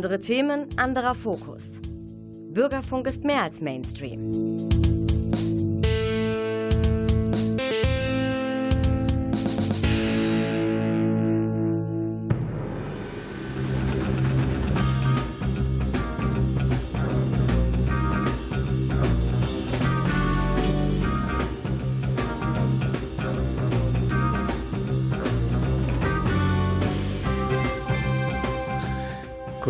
Andere Themen, anderer Fokus. Bürgerfunk ist mehr als Mainstream.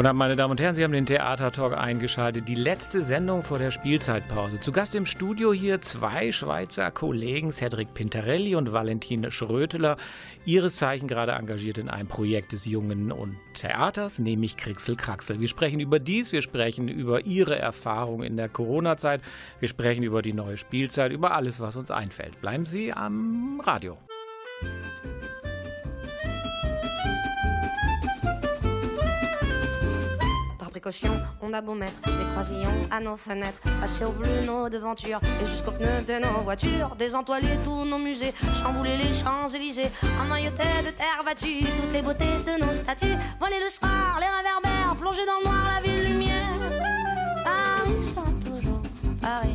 Guten Abend, meine Damen und Herren, Sie haben den Theatertalk eingeschaltet. Die letzte Sendung vor der Spielzeitpause. Zu Gast im Studio hier zwei Schweizer Kollegen, Cedric Pintarelli und Valentin Schröteler. Ihres Zeichen gerade engagiert in einem Projekt des Jungen und Theaters, nämlich Krixel Kraxel. Wir sprechen über dies, wir sprechen über Ihre Erfahrung in der Corona-Zeit, wir sprechen über die neue Spielzeit, über alles, was uns einfällt. Bleiben Sie am Radio. On a beau mettre des croisillons à nos fenêtres, passer au bleu nos devantures et jusqu'au pneu de nos voitures, désentoiler tous nos musées, chambouler les Champs-Élysées, emmailloter de terre battue toutes les beautés de nos statues, voler le soir, les réverbères, plonger dans le noir la ville lumière. Paris sera toujours Paris,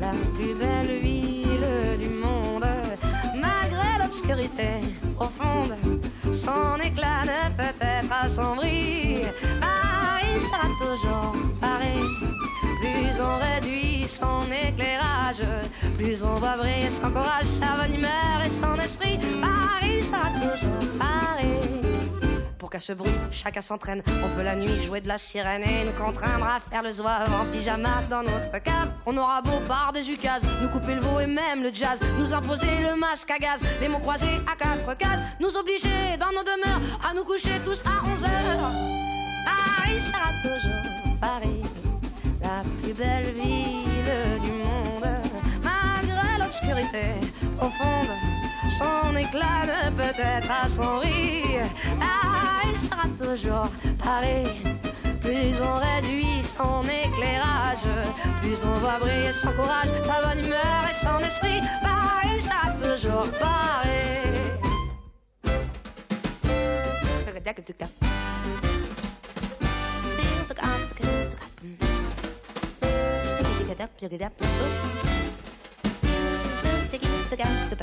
la plus belle ville du monde, malgré l'obscurité profonde, son éclat ne peut être assombri pareil. Plus on réduit son éclairage, plus on va briller son courage, sa bonne humeur et son esprit. Paris sera toujours pareil. Pour qu'à ce bruit, chacun s'entraîne. On peut la nuit jouer de la sirène et nous contraindre à faire le zouave en pyjama dans notre cave. On aura beau par des ukases, nous couper le veau et même le jazz, nous imposer le masque à gaz, les mots croisés à quatre cases, nous obliger dans nos demeures à nous coucher tous à 11 heures. Paris sera toujours Paris, la plus belle ville du monde. Malgré l'obscurité profonde, son éclat ne peut être assombri. Paris sera toujours Paris. Plus on réduit son éclairage, plus on voit briller son courage, sa bonne humeur et son esprit. Paris sera toujours Paris. It up. Stick it, stick out, stick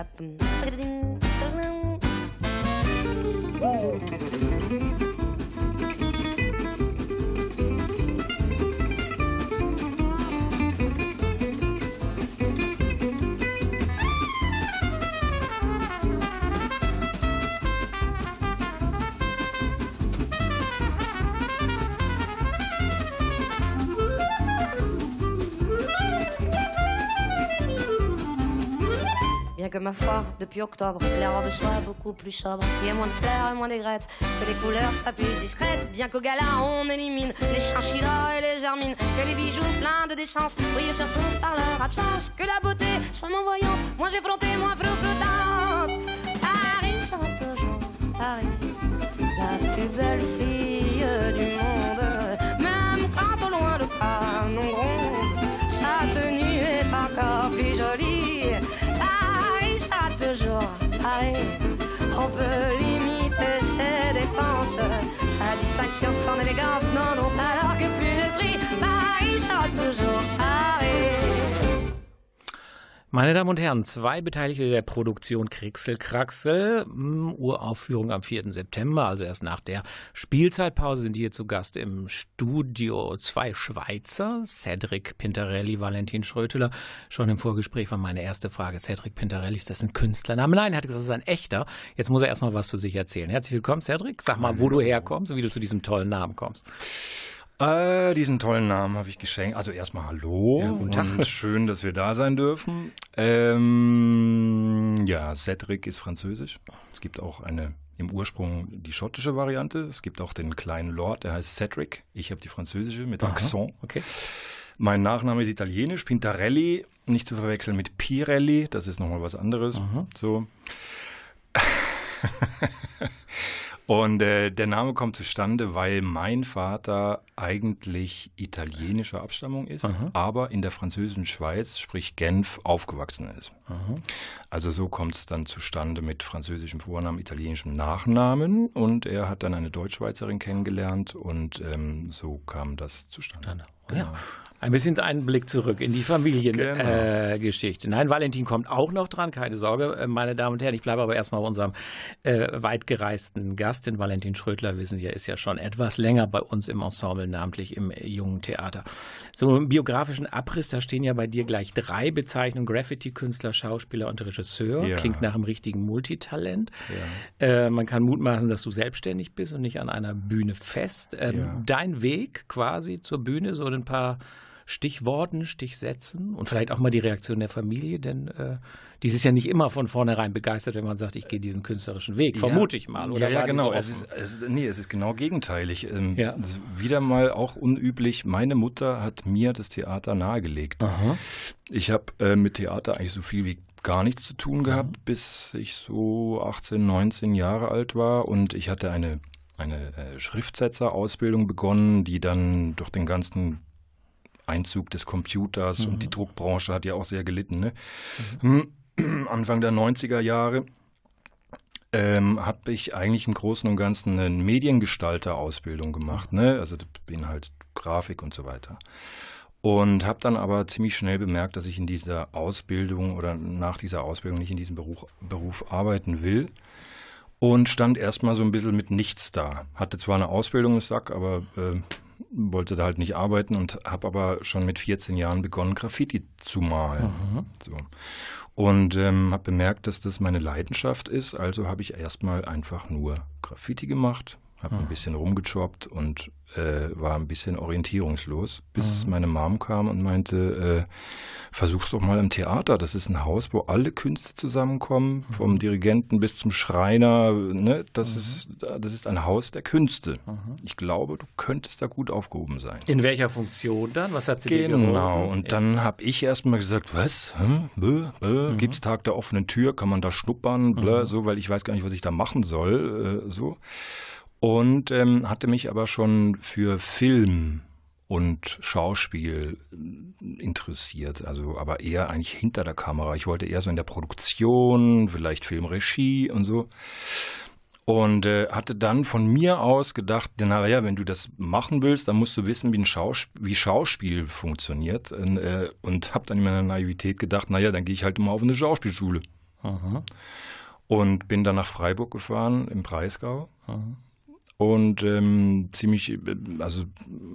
up. que ma foi, depuis octobre, les robes soient beaucoup plus sobres. Il y ait moins de fleurs et moins d'aigrettes, que les couleurs soient plus discrètes. Bien qu'au gala, on élimine les chinchillas et les germines. Que les bijoux pleins de décence brillent surtout par leur absence. Que la beauté soit moins voyante, moins effrontée, moins flottante. Paris sera toujours Paris, la plus belle fille On peut limiter ses dépenses, sa distinction, son élégance. Non, non, alors que plus le prix, Paris sera toujours. Meine Damen und Herren, zwei Beteiligte der Produktion Krixel Kraxel, hm, Uraufführung am 4. September, also erst nach der Spielzeitpause, sind hier zu Gast im Studio zwei Schweizer, Cedric Pintarelli, Valentin Schröteler. Schon im Vorgespräch war meine erste Frage, Cedric Pintarelli, ist das ein Künstlername? Nein, er hat gesagt, das ist ein echter. Jetzt muss er erstmal was zu sich erzählen. Herzlich willkommen, Cedric. Sag mal, wo du herkommst und wie du zu diesem tollen Namen kommst. Äh, diesen tollen Namen habe ich geschenkt. Also erstmal Hallo ja, guten Tag. und schön, dass wir da sein dürfen. Ähm, ja, Cedric ist französisch. Es gibt auch eine im Ursprung die schottische Variante. Es gibt auch den kleinen Lord, der heißt Cedric. Ich habe die französische mit Aha, Accent. Okay. Mein Nachname ist italienisch, Pintarelli, nicht zu verwechseln mit Pirelli, das ist nochmal was anderes. Aha. So. Und äh, der Name kommt zustande, weil mein Vater eigentlich italienischer Abstammung ist, Aha. aber in der französischen Schweiz, sprich Genf, aufgewachsen ist. Aha. Also so kommt es dann zustande mit französischem Vornamen, italienischem Nachnamen. Und er hat dann eine Deutschschweizerin kennengelernt und ähm, so kam das zustande. Genau. Ja. Ein bisschen einen Blick zurück in die Familiengeschichte. Genau. Äh, Nein, Valentin kommt auch noch dran, keine Sorge, äh, meine Damen und Herren. Ich bleibe aber erstmal bei unserem äh, weitgereisten Gast, den Valentin Schrödler, wissen Sie, ist ja schon etwas länger bei uns im Ensemble, namentlich im Jungen Theater. So im biografischen Abriss, da stehen ja bei dir gleich drei Bezeichnungen: Graffiti-Künstler, Schauspieler und Regisseur. Ja. Klingt nach einem richtigen Multitalent. Ja. Äh, man kann mutmaßen, dass du selbstständig bist und nicht an einer Bühne fest. Ähm, ja. Dein Weg quasi zur Bühne, so ein paar Stichworten, Stichsätzen und vielleicht auch mal die Reaktion der Familie, denn äh, dies ist ja nicht immer von vornherein begeistert, wenn man sagt, ich gehe diesen künstlerischen Weg, vermute ich mal. Oder ja, ja genau. So es ist, es, nee, es ist genau gegenteilig. Ähm, ja. wieder mal auch unüblich. Meine Mutter hat mir das Theater nahegelegt. Aha. Ich habe äh, mit Theater eigentlich so viel wie gar nichts zu tun gehabt, mhm. bis ich so 18, 19 Jahre alt war und ich hatte eine eine äh, Schriftsetzerausbildung begonnen, die dann durch den ganzen Einzug des Computers mhm. und die Druckbranche hat ja auch sehr gelitten. Ne? Mhm. Anfang der 90er Jahre ähm, habe ich eigentlich im Großen und Ganzen eine Mediengestalter-Ausbildung gemacht. Ne? Also beinhaltet Grafik und so weiter. Und habe dann aber ziemlich schnell bemerkt, dass ich in dieser Ausbildung oder nach dieser Ausbildung nicht in diesem Beruf, Beruf arbeiten will. Und stand erstmal so ein bisschen mit nichts da. Hatte zwar eine Ausbildung im Sack, aber äh, wollte da halt nicht arbeiten und habe aber schon mit 14 Jahren begonnen, Graffiti zu malen. Mhm. So. Und ähm, habe bemerkt, dass das meine Leidenschaft ist. Also habe ich erstmal einfach nur Graffiti gemacht, habe mhm. ein bisschen rumgechoppt und äh, war ein bisschen orientierungslos, bis mhm. meine Mom kam und meinte, äh, versuch's doch mal im Theater. Das ist ein Haus, wo alle Künste zusammenkommen, mhm. vom Dirigenten bis zum Schreiner. Ne? Das, mhm. ist, das ist ein Haus der Künste. Mhm. Ich glaube, du könntest da gut aufgehoben sein. In welcher Funktion dann? Was hat sie genau. dir Genau, und dann habe ich erstmal gesagt, was? Hm? Bö, bö? Mhm. Gibt's Tag der offenen Tür? Kann man da schnuppern? Blö, so, weil ich weiß gar nicht, was ich da machen soll. Äh, so und ähm, hatte mich aber schon für Film und Schauspiel interessiert, also aber eher eigentlich hinter der Kamera. Ich wollte eher so in der Produktion, vielleicht Filmregie und so. Und äh, hatte dann von mir aus gedacht, naja, wenn du das machen willst, dann musst du wissen, wie, ein Schausp wie Schauspiel funktioniert. Und, äh, und habe dann in meiner Naivität gedacht, naja, dann gehe ich halt mal auf eine Schauspielschule. Aha. Und bin dann nach Freiburg gefahren, im Breisgau. Aha. Und ähm, ziemlich, äh, also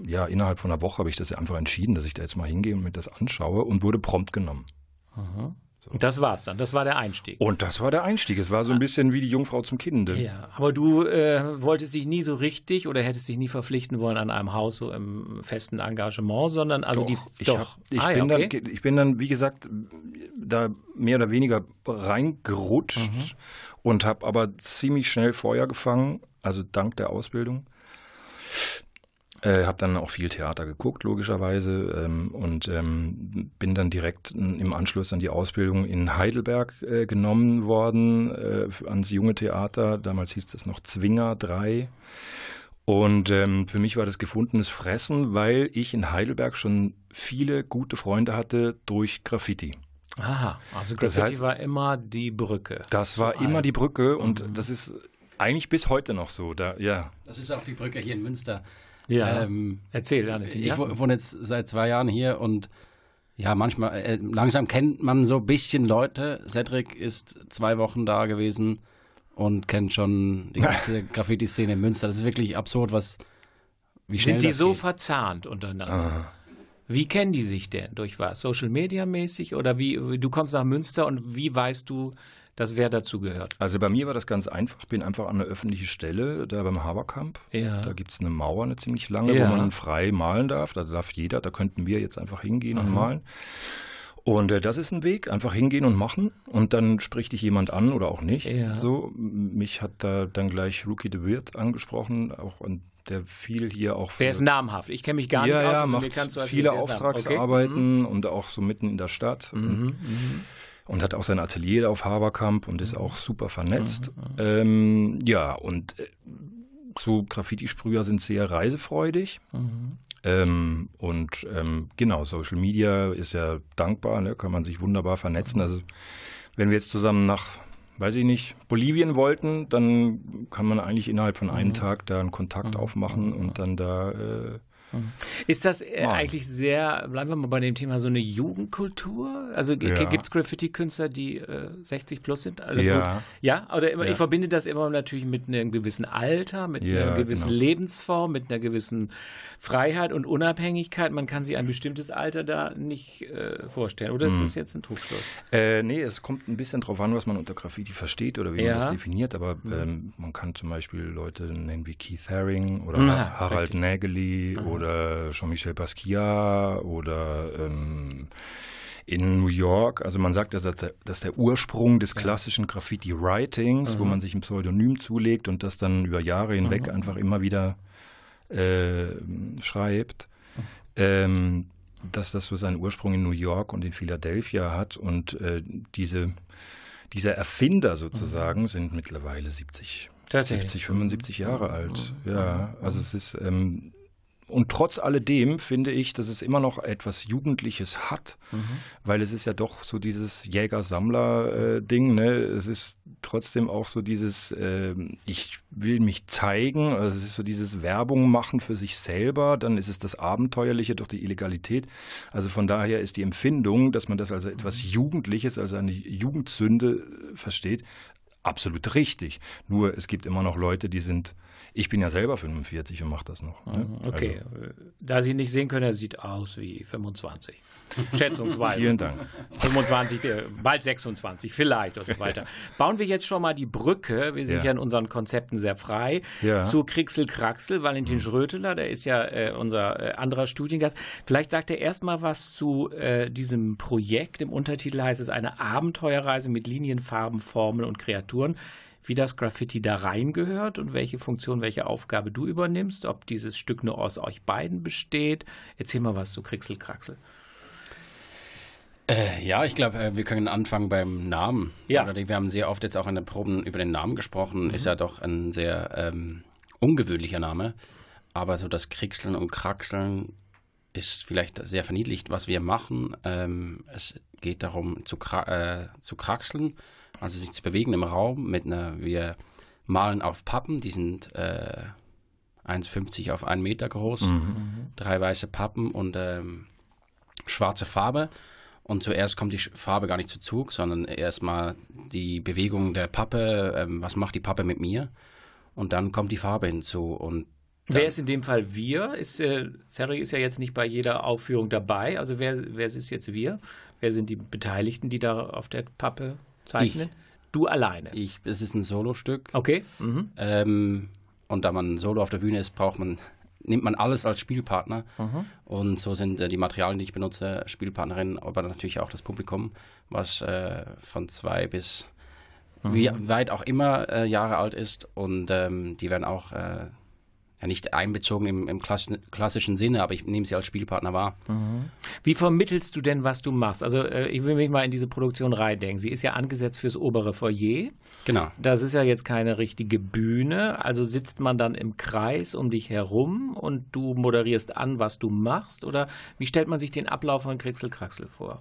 ja, innerhalb von einer Woche habe ich das ja einfach entschieden, dass ich da jetzt mal hingehe und mir das anschaue und wurde prompt genommen. Aha. So. Und das war's dann, das war der Einstieg. Und das war der Einstieg. Es war so ein bisschen wie die Jungfrau zum Kinde. Ja, aber du äh, wolltest dich nie so richtig oder hättest dich nie verpflichten wollen an einem Haus so im festen Engagement, sondern also doch, die ich doch. Hab, ich, ah, bin okay. dann, ich bin dann, wie gesagt, da mehr oder weniger reingerutscht mhm. und habe aber ziemlich schnell Feuer gefangen also dank der Ausbildung. Äh, habe dann auch viel Theater geguckt, logischerweise, ähm, und ähm, bin dann direkt im Anschluss an die Ausbildung in Heidelberg äh, genommen worden, äh, ans junge Theater. Damals hieß das noch Zwinger 3. Und ähm, für mich war das gefundenes Fressen, weil ich in Heidelberg schon viele gute Freunde hatte durch Graffiti. Aha, also Graffiti das heißt, war immer die Brücke. Das war immer die Brücke und mhm. das ist eigentlich bis heute noch so, da, ja. Das ist auch die Brücke hier in Münster. Ja. Ähm, Erzähl, Janet. Ich ja? wohne jetzt seit zwei Jahren hier und ja, manchmal, äh, langsam kennt man so ein bisschen Leute. Cedric ist zwei Wochen da gewesen und kennt schon die ganze Graffiti-Szene in Münster. Das ist wirklich absurd, was. Wie schnell Sind die so geht. verzahnt untereinander? Ah. Wie kennen die sich denn? Durch was? Social Media mäßig? Oder wie, du kommst nach Münster und wie weißt du, dass wer dazu gehört? Also bei mir war das ganz einfach. Ich bin einfach an eine öffentliche Stelle, da beim Haberkamp. Ja. Da gibt es eine Mauer, eine ziemlich lange, ja. wo man frei malen darf. Da darf jeder, da könnten wir jetzt einfach hingehen Aha. und malen. Und äh, das ist ein Weg, einfach hingehen und machen und dann spricht dich jemand an oder auch nicht. Ja. So, mich hat da dann gleich Rookie de Wirt angesprochen, auch an der viel hier auch. Wer ist namhaft? Ich kenne mich gar nicht ja, aus. Ja, also macht viele Auftragsarbeiten okay. Mhm. und auch so mitten in der Stadt. Mhm. Mhm und hat auch sein Atelier auf Haberkamp und ist mhm. auch super vernetzt. Mhm. Ähm, ja, und äh, so Graffiti-Sprüher sind sehr reisefreudig. Mhm. Ähm, und ähm, genau, Social Media ist ja dankbar, ne? kann man sich wunderbar vernetzen. Also wenn wir jetzt zusammen nach, weiß ich nicht, Bolivien wollten, dann kann man eigentlich innerhalb von einem mhm. Tag da einen Kontakt mhm. aufmachen mhm. und dann da äh, ist das äh, eigentlich sehr, bleiben wir mal bei dem Thema, so eine Jugendkultur? Also ja. gibt es Graffiti-Künstler, die äh, 60 plus sind? Alle ja. Gut? Ja, oder immer, ja. ich verbinde das immer natürlich mit einem gewissen Alter, mit ja, einer gewissen genau. Lebensform, mit einer gewissen Freiheit und Unabhängigkeit. Man kann sich ein bestimmtes Alter da nicht äh, vorstellen. Oder ist hm. das jetzt ein Trugschluss? Äh, nee, es kommt ein bisschen drauf an, was man unter Graffiti versteht oder wie man das definiert. Aber hm. ähm, man kann zum Beispiel Leute nennen wie Keith Haring oder Na, Harald richtig. Nägeli oder oder Jean-Michel Basquiat oder ähm, in New York. Also man sagt, dass der, dass der Ursprung des klassischen Graffiti-Writings, mhm. wo man sich ein Pseudonym zulegt und das dann über Jahre hinweg mhm. einfach immer wieder äh, schreibt, mhm. ähm, dass das so seinen Ursprung in New York und in Philadelphia hat und äh, diese diese Erfinder sozusagen mhm. sind mittlerweile 70, 70 75 Jahre mhm. alt. Ja, also es ist ähm, und trotz alledem finde ich, dass es immer noch etwas Jugendliches hat, mhm. weil es ist ja doch so dieses Jäger-Sammler-Ding. Ne? Es ist trotzdem auch so dieses, äh, ich will mich zeigen. Also es ist so dieses Werbung machen für sich selber. Dann ist es das Abenteuerliche durch die Illegalität. Also von daher ist die Empfindung, dass man das als etwas mhm. Jugendliches, als eine Jugendsünde versteht, absolut richtig. Nur es gibt immer noch Leute, die sind ich bin ja selber 45 und mache das noch. Ne? Mhm, okay, also. da Sie nicht sehen können, er sieht aus wie 25. Schätzungsweise. Vielen Dank. 25, bald 26, vielleicht und so weiter. Bauen wir jetzt schon mal die Brücke, wir sind ja, ja in unseren Konzepten sehr frei, ja. zu Krixel Kraxel, Valentin mhm. Schröteler, der ist ja äh, unser äh, anderer Studiengast. Vielleicht sagt er erst mal was zu äh, diesem Projekt. Im Untertitel heißt es eine Abenteuerreise mit Linien, Farben, Formeln und Kreaturen wie das Graffiti da reingehört und welche Funktion, welche Aufgabe du übernimmst, ob dieses Stück nur aus euch beiden besteht. Erzähl mal was zu Krixelkraxel. Äh, ja, ich glaube, äh, wir können anfangen beim Namen. Ja. Oder wir haben sehr oft jetzt auch in den Proben über den Namen gesprochen. Mhm. Ist ja doch ein sehr ähm, ungewöhnlicher Name. Aber so das Krixeln und Kraxeln ist vielleicht sehr verniedlicht, was wir machen. Ähm, es geht darum, zu, äh, zu kraxeln also sich zu bewegen im Raum mit einer, wir malen auf Pappen, die sind äh, 1,50 auf 1 Meter groß, mhm. drei weiße Pappen und ähm, schwarze Farbe. Und zuerst kommt die Farbe gar nicht zu Zug, sondern erstmal die Bewegung der Pappe, ähm, was macht die Pappe mit mir? Und dann kommt die Farbe hinzu. Und wer ist in dem Fall wir? Ist, äh, Cedric ist ja jetzt nicht bei jeder Aufführung dabei. Also wer, wer ist jetzt wir? Wer sind die Beteiligten, die da auf der Pappe zeichnen? Ich. Du alleine. Ich, es ist ein Solostück. Okay. Mhm. Ähm, und da man Solo auf der Bühne ist, braucht man, nimmt man alles als Spielpartner. Mhm. Und so sind äh, die Materialien, die ich benutze, Spielpartnerin, aber natürlich auch das Publikum, was äh, von zwei bis mhm. wie weit auch immer äh, Jahre alt ist. Und ähm, die werden auch äh, ja nicht einbezogen im, im klassischen Sinne, aber ich nehme sie als Spielpartner wahr. Mhm. Wie vermittelst du denn, was du machst? Also äh, ich will mich mal in diese Produktion reindenken. Sie ist ja angesetzt fürs obere Foyer. Genau. Das ist ja jetzt keine richtige Bühne. Also sitzt man dann im Kreis um dich herum und du moderierst an, was du machst? Oder wie stellt man sich den Ablauf von Krixel Kraxel vor?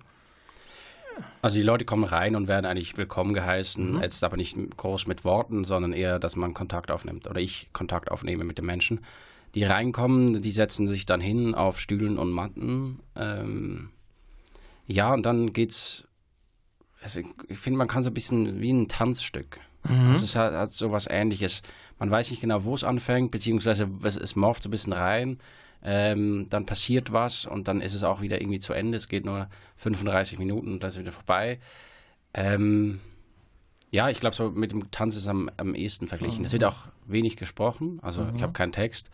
Also die Leute kommen rein und werden eigentlich willkommen geheißen, mhm. jetzt aber nicht groß mit Worten, sondern eher, dass man Kontakt aufnimmt oder ich Kontakt aufnehme mit den Menschen. Die reinkommen, die setzen sich dann hin auf Stühlen und Matten. Ähm, ja, und dann geht's. Also ich finde, man kann so ein bisschen wie ein Tanzstück. Mhm. Es hat, hat so was Ähnliches. Man weiß nicht genau, wo es anfängt, beziehungsweise es, es morpht so ein bisschen rein ähm, dann passiert was und dann ist es auch wieder irgendwie zu Ende. Es geht nur 35 Minuten und dann ist es wieder vorbei. Ähm, ja, ich glaube, so mit dem Tanz ist am, am ehesten verglichen. Mhm. Es wird auch wenig gesprochen, also mhm. ich habe keinen Text,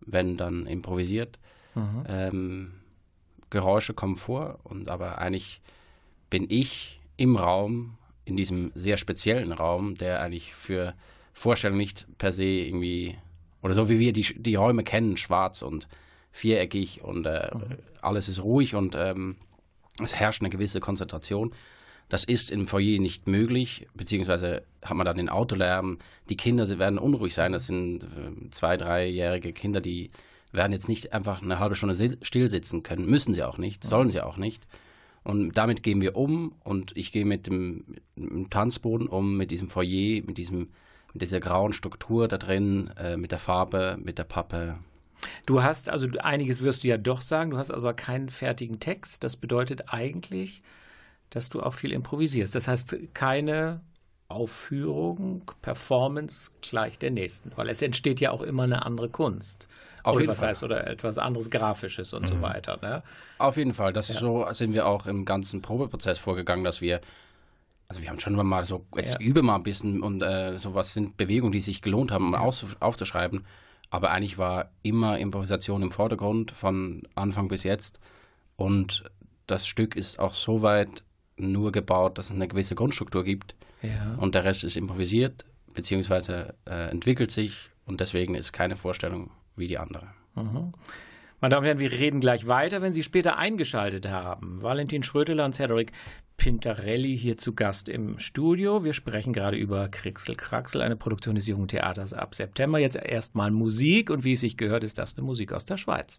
wenn dann improvisiert. Mhm. Ähm, Geräusche kommen vor und aber eigentlich bin ich im Raum, in diesem sehr speziellen Raum, der eigentlich für Vorstellungen nicht per se irgendwie oder so wie wir die, die Räume kennen, schwarz und viereckig und äh, mhm. alles ist ruhig und ähm, es herrscht eine gewisse Konzentration. Das ist im Foyer nicht möglich, beziehungsweise hat man dann den Autolärm. Die Kinder werden unruhig sein. Das sind äh, zwei, dreijährige Kinder, die werden jetzt nicht einfach eine halbe Stunde still sitzen können. Müssen sie auch nicht, sollen sie auch nicht. Und damit gehen wir um und ich gehe mit dem, mit dem Tanzboden um, mit diesem Foyer, mit, diesem, mit dieser grauen Struktur da drin, äh, mit der Farbe, mit der Pappe. Du hast, also einiges wirst du ja doch sagen, du hast aber keinen fertigen Text. Das bedeutet eigentlich, dass du auch viel improvisierst. Das heißt, keine Aufführung, Performance gleich der nächsten, weil es entsteht ja auch immer eine andere Kunst. Auf oder jeden was Fall. heißt, oder etwas anderes Grafisches und mhm. so weiter. Ne? Auf jeden Fall. Das ja. ist so, sind wir auch im ganzen Probeprozess vorgegangen, dass wir, also wir haben schon mal so, jetzt ja. übe mal ein bisschen und äh, so was sind Bewegungen, die sich gelohnt haben, ja. auf, aufzuschreiben. Aber eigentlich war immer Improvisation im Vordergrund von Anfang bis jetzt. Und das Stück ist auch so weit nur gebaut, dass es eine gewisse Grundstruktur gibt. Ja. Und der Rest ist improvisiert, beziehungsweise äh, entwickelt sich. Und deswegen ist keine Vorstellung wie die andere. Mhm. Meine Damen und Herren, wir reden gleich weiter, wenn Sie später eingeschaltet haben. Valentin Schröteler und Cedric Pintarelli hier zu Gast im Studio. Wir sprechen gerade über Krixel Kraxel, eine Produktion des Jungen Theaters ab September. Jetzt erstmal Musik und wie es sich gehört, ist das eine Musik aus der Schweiz.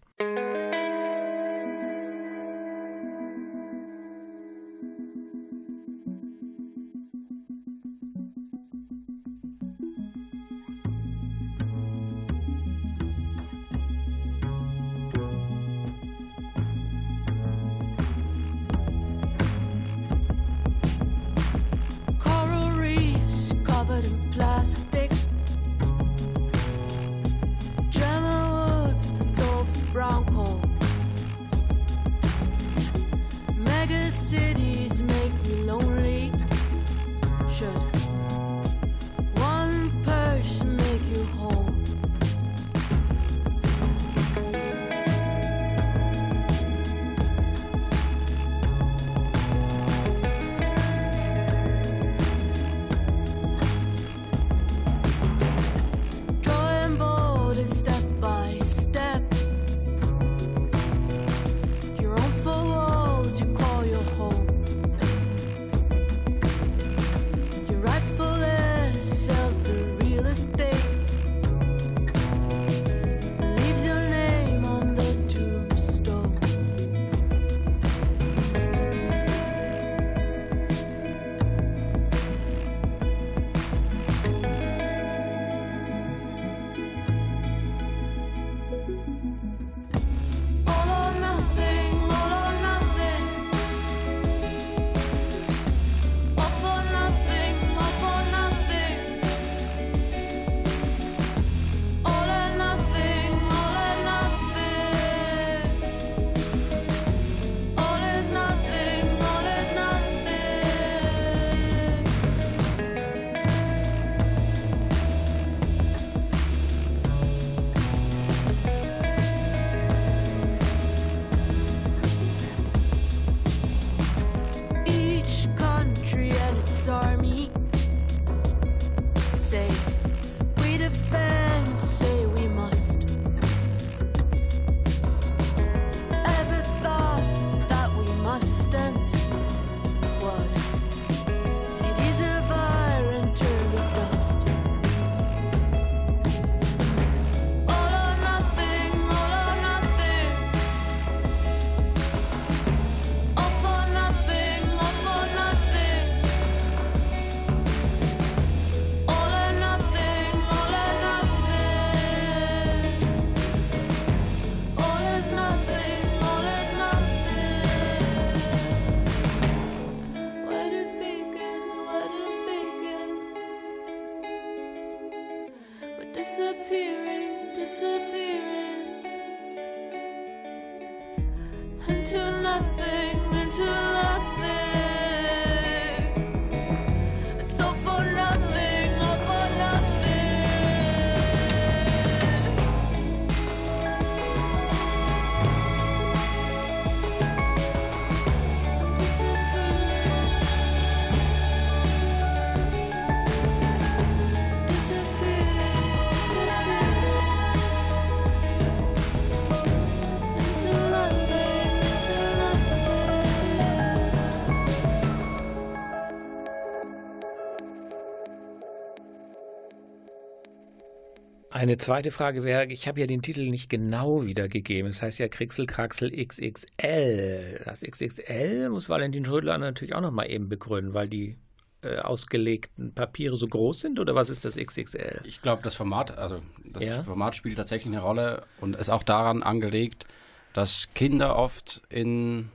Eine zweite Frage wäre, ich habe ja den Titel nicht genau wiedergegeben. Es das heißt ja Krixelkraxel XXL. Das XXL muss Valentin Schrödler natürlich auch nochmal eben begründen, weil die äh, ausgelegten Papiere so groß sind oder was ist das XXL? Ich glaube, das Format, also das ja? Format spielt tatsächlich eine Rolle und ist auch daran angelegt, dass Kinder oft in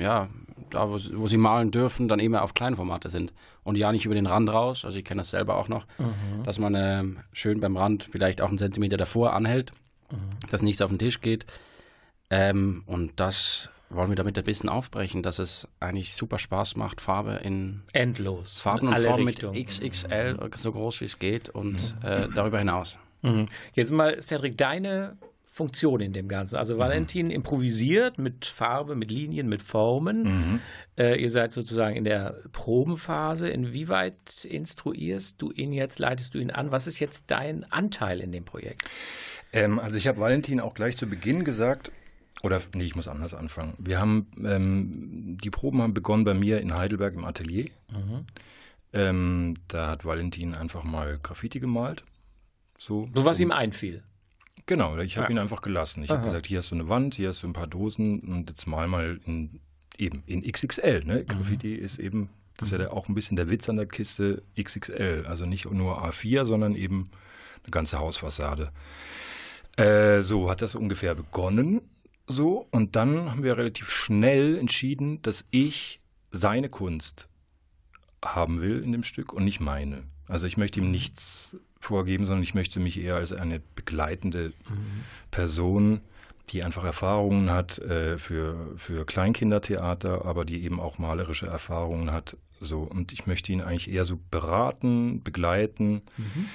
ja, da wo, wo, sie malen dürfen, dann eben auf Kleinformate sind und ja nicht über den Rand raus. Also ich kenne das selber auch noch, mhm. dass man äh, schön beim Rand vielleicht auch einen Zentimeter davor anhält, mhm. dass nichts auf den Tisch geht. Ähm, und das wollen wir damit ein bisschen aufbrechen, dass es eigentlich super Spaß macht, Farbe in endlos Farben in und Formen mit XXL, mhm. so groß wie es geht und mhm. äh, darüber hinaus. Mhm. Jetzt mal, Cedric, deine Funktion in dem Ganzen. Also mhm. Valentin improvisiert mit Farbe, mit Linien, mit Formen. Mhm. Äh, ihr seid sozusagen in der Probenphase. Inwieweit instruierst du ihn jetzt, leitest du ihn an? Was ist jetzt dein Anteil in dem Projekt? Ähm, also ich habe Valentin auch gleich zu Beginn gesagt, oder nee, ich muss anders anfangen. Wir haben ähm, die Proben haben begonnen bei mir in Heidelberg im Atelier. Mhm. Ähm, da hat Valentin einfach mal Graffiti gemalt. So, so was ihm einfiel. Genau, ich habe ja. ihn einfach gelassen. Ich habe gesagt, hier hast du eine Wand, hier hast du ein paar Dosen und jetzt mal mal in, eben in XXL. Ne? Mhm. Graffiti ist eben, das ist ja auch ein bisschen der Witz an der Kiste, XXL. Also nicht nur A4, sondern eben eine ganze Hausfassade. Äh, so hat das ungefähr begonnen. So, und dann haben wir relativ schnell entschieden, dass ich seine Kunst haben will in dem Stück und nicht meine. Also ich möchte ihm mhm. nichts vorgeben, sondern ich möchte mich eher als eine begleitende mhm. Person, die einfach Erfahrungen hat äh, für, für Kleinkindertheater, aber die eben auch malerische Erfahrungen hat. So, und ich möchte ihn eigentlich eher so beraten, begleiten. Mhm.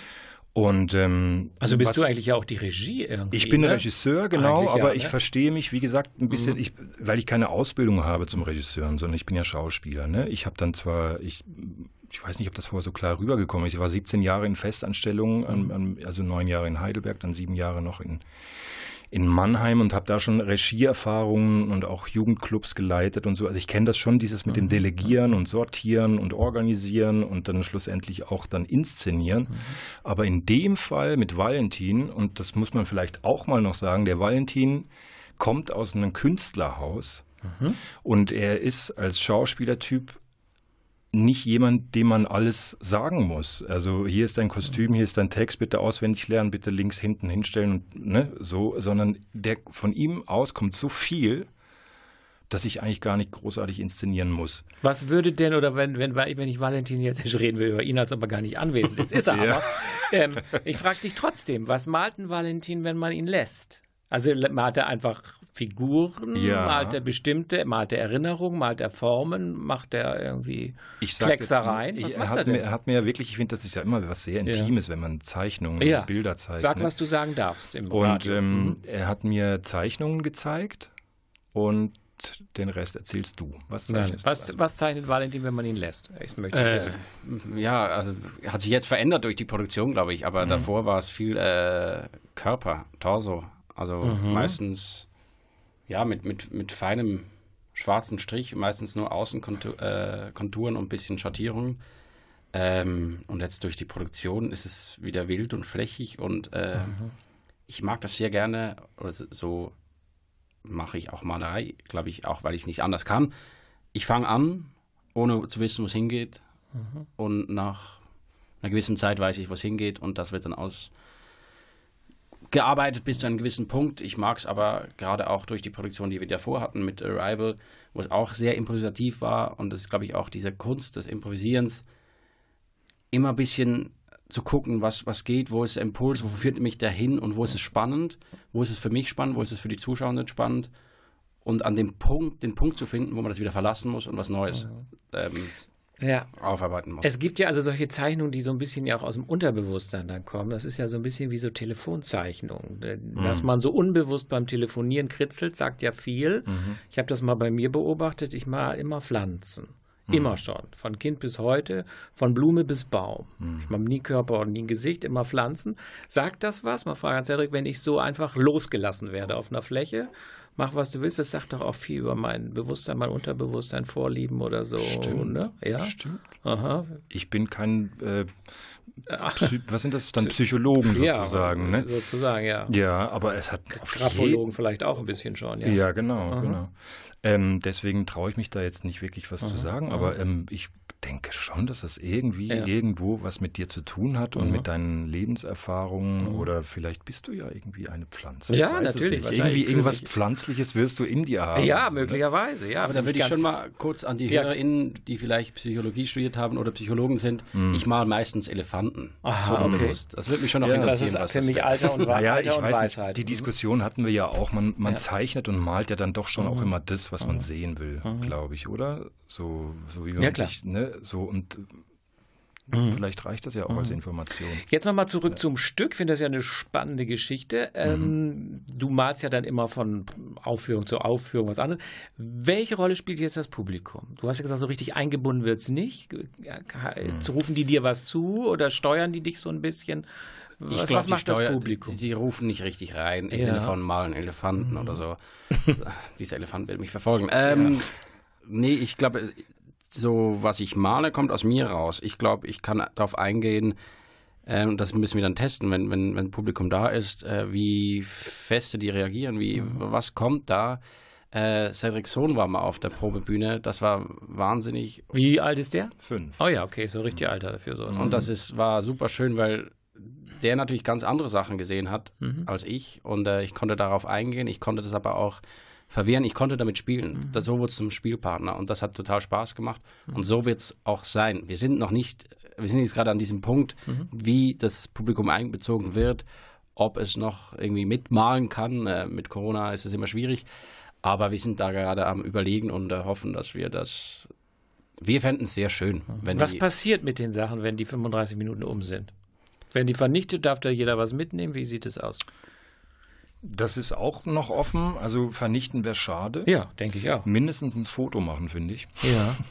Und ähm, also bist was, du eigentlich ja auch die Regie irgendwie? Ich bin ne? Regisseur, genau, eigentlich aber ja, ich ne? verstehe mich, wie gesagt, ein bisschen, mhm. ich, weil ich keine Ausbildung habe zum Regisseur, sondern ich bin ja Schauspieler. Ne? Ich habe dann zwar, ich ich weiß nicht, ob das vorher so klar rübergekommen ist. Ich war 17 Jahre in Festanstellung, mhm. also neun Jahre in Heidelberg, dann sieben Jahre noch in, in Mannheim und habe da schon Regieerfahrungen und auch Jugendclubs geleitet und so. Also ich kenne das schon, dieses mit dem mhm. Delegieren und Sortieren und Organisieren und dann schlussendlich auch dann inszenieren. Mhm. Aber in dem Fall mit Valentin, und das muss man vielleicht auch mal noch sagen, der Valentin kommt aus einem Künstlerhaus. Mhm. Und er ist als Schauspielertyp nicht jemand, dem man alles sagen muss. Also hier ist dein Kostüm, hier ist dein Text, bitte auswendig lernen, bitte links hinten hinstellen und ne, so, sondern der von ihm aus kommt so viel, dass ich eigentlich gar nicht großartig inszenieren muss. Was würde denn, oder wenn, wenn, wenn ich Valentin jetzt reden will über ihn, als aber gar nicht anwesend ist, ist er ja. aber. Ähm, ich frage dich trotzdem, was malt ein Valentin, wenn man ihn lässt? Also malt er einfach Figuren, ja. malt er bestimmte, malt er Erinnerungen, malt er Formen, macht er irgendwie ich Klecksereien? Was ich, macht er, hat er, mir, er hat mir ja wirklich, ich finde, das ist ja immer was sehr Intimes, ja. wenn man Zeichnungen ja. und Bilder zeigt. Sag, ne? was du sagen darfst. Im und ähm, mhm. er hat mir Zeichnungen gezeigt und den Rest erzählst du. Was, was, was, zeichnet Valentin, wenn man ihn lässt? Ich möchte äh, ja, also hat sich jetzt verändert durch die Produktion, glaube ich, aber mhm. davor war es viel äh, Körper, Torso, also mhm. meistens ja mit, mit, mit feinem schwarzen Strich, meistens nur Außenkonturen äh, und ein bisschen Schattierung. Ähm, und jetzt durch die Produktion ist es wieder wild und flächig und äh, mhm. ich mag das sehr gerne. Oder so mache ich auch Malerei, glaube ich, auch weil ich es nicht anders kann. Ich fange an, ohne zu wissen, wo es hingeht. Mhm. Und nach einer gewissen Zeit weiß ich, wo es hingeht und das wird dann aus gearbeitet bis zu einem gewissen Punkt. Ich mag es aber gerade auch durch die Produktion, die wir davor hatten mit Arrival, wo es auch sehr improvisativ war. Und das ist, glaube ich, auch diese Kunst des Improvisierens, immer ein bisschen zu gucken, was, was geht, wo ist der Impuls, wo führt mich der hin und wo ist es spannend, wo ist es für mich spannend, wo ist es für die Zuschauenden spannend. Und an dem Punkt, den Punkt zu finden, wo man das wieder verlassen muss und was Neues mhm. ähm, ja. aufarbeiten muss. Es gibt ja also solche Zeichnungen, die so ein bisschen ja auch aus dem Unterbewusstsein dann kommen. Das ist ja so ein bisschen wie so Telefonzeichnungen. Mhm. Dass man so unbewusst beim Telefonieren kritzelt, sagt ja viel. Mhm. Ich habe das mal bei mir beobachtet. Ich mal immer Pflanzen. Mhm. Immer schon. Von Kind bis heute, von Blume bis Baum. Mhm. Ich habe nie Körper und nie Gesicht, immer Pflanzen. Sagt das was? Mal frage Cedric, wenn ich so einfach losgelassen werde auf einer Fläche mach was du willst, das sagt doch auch viel über mein Bewusstsein, mein Unterbewusstsein, Vorlieben oder so. Stimmt. Ne? Ja? Stimmt. Aha. Ich bin kein äh, was sind das dann Psychologen sozusagen, ja, ne? Sozusagen, ja. Ja, aber es hat Graphologen vielleicht auch ein bisschen schon, ja. Ja, genau, Aha. genau. Ähm, deswegen traue ich mich da jetzt nicht wirklich was Aha. zu sagen, aber ähm, ich denke schon, dass das irgendwie ja. irgendwo was mit dir zu tun hat und mhm. mit deinen Lebenserfahrungen mhm. oder vielleicht bist du ja irgendwie eine Pflanze. Ja, natürlich. Irgendwie irgendwas Pflanzliches wirst du in dir haben. Ja, so, möglicherweise, ja. Aber da würde ich schon mal kurz an die ja. HörerInnen, die vielleicht Psychologie studiert haben oder Psychologen sind, mhm. ich male meistens Elefanten. Aha, so okay. Das würde mich schon noch ja, interessieren. Das ist für mich Alter und, ja, Alter und Weisheit. Nicht. Die Diskussion hatten wir ja auch. Man, man zeichnet und malt ja dann doch schon auch mhm. immer das, was man mhm. sehen will, mhm. glaube ich, oder? So, so wie man ja, sich, ne, so und Mhm. Vielleicht reicht das ja auch mhm. als Information. Jetzt nochmal zurück ja. zum Stück. Ich finde das ja eine spannende Geschichte. Ähm, mhm. Du malst ja dann immer von Aufführung zu Aufführung was anderes. Welche Rolle spielt jetzt das Publikum? Du hast ja gesagt, so richtig eingebunden wird es nicht. Mhm. Rufen die dir was zu oder steuern die dich so ein bisschen? Was, ich glaub, was macht Steuer, das Publikum? Die, die, rufen nicht richtig rein im ja. Sinne von malen Elefanten mhm. oder so. Dieser Elefant wird mich verfolgen. Ähm, ja. Nee, ich glaube, so was ich male, kommt aus mir raus. Ich glaube, ich kann darauf eingehen, ähm, das müssen wir dann testen, wenn, wenn, wenn Publikum da ist, äh, wie feste die reagieren, wie, mhm. was kommt da. Äh, Cedric Sohn war mal auf der Probebühne, das war wahnsinnig. Wie alt ist der? Fünf. Oh ja, okay, so richtig alter dafür. So. Und das ist, war super schön, weil der natürlich ganz andere Sachen gesehen hat mhm. als ich und äh, ich konnte darauf eingehen, ich konnte das aber auch verwehren. Ich konnte damit spielen. Mhm. So wurde es zum Spielpartner und das hat total Spaß gemacht. Mhm. Und so wird es auch sein. Wir sind noch nicht, wir sind jetzt gerade an diesem Punkt, mhm. wie das Publikum einbezogen wird, ob es noch irgendwie mitmalen kann. Äh, mit Corona ist es immer schwierig. Aber wir sind da gerade am Überlegen und äh, hoffen, dass wir das. Wir fänden es sehr schön. Mhm. was passiert mit den Sachen, wenn die 35 Minuten um sind? Wenn die vernichtet, darf da jeder was mitnehmen? Wie sieht es aus? Das ist auch noch offen. Also vernichten wäre schade. Ja, denke ich auch. Mindestens ein Foto machen, finde ich. Ja.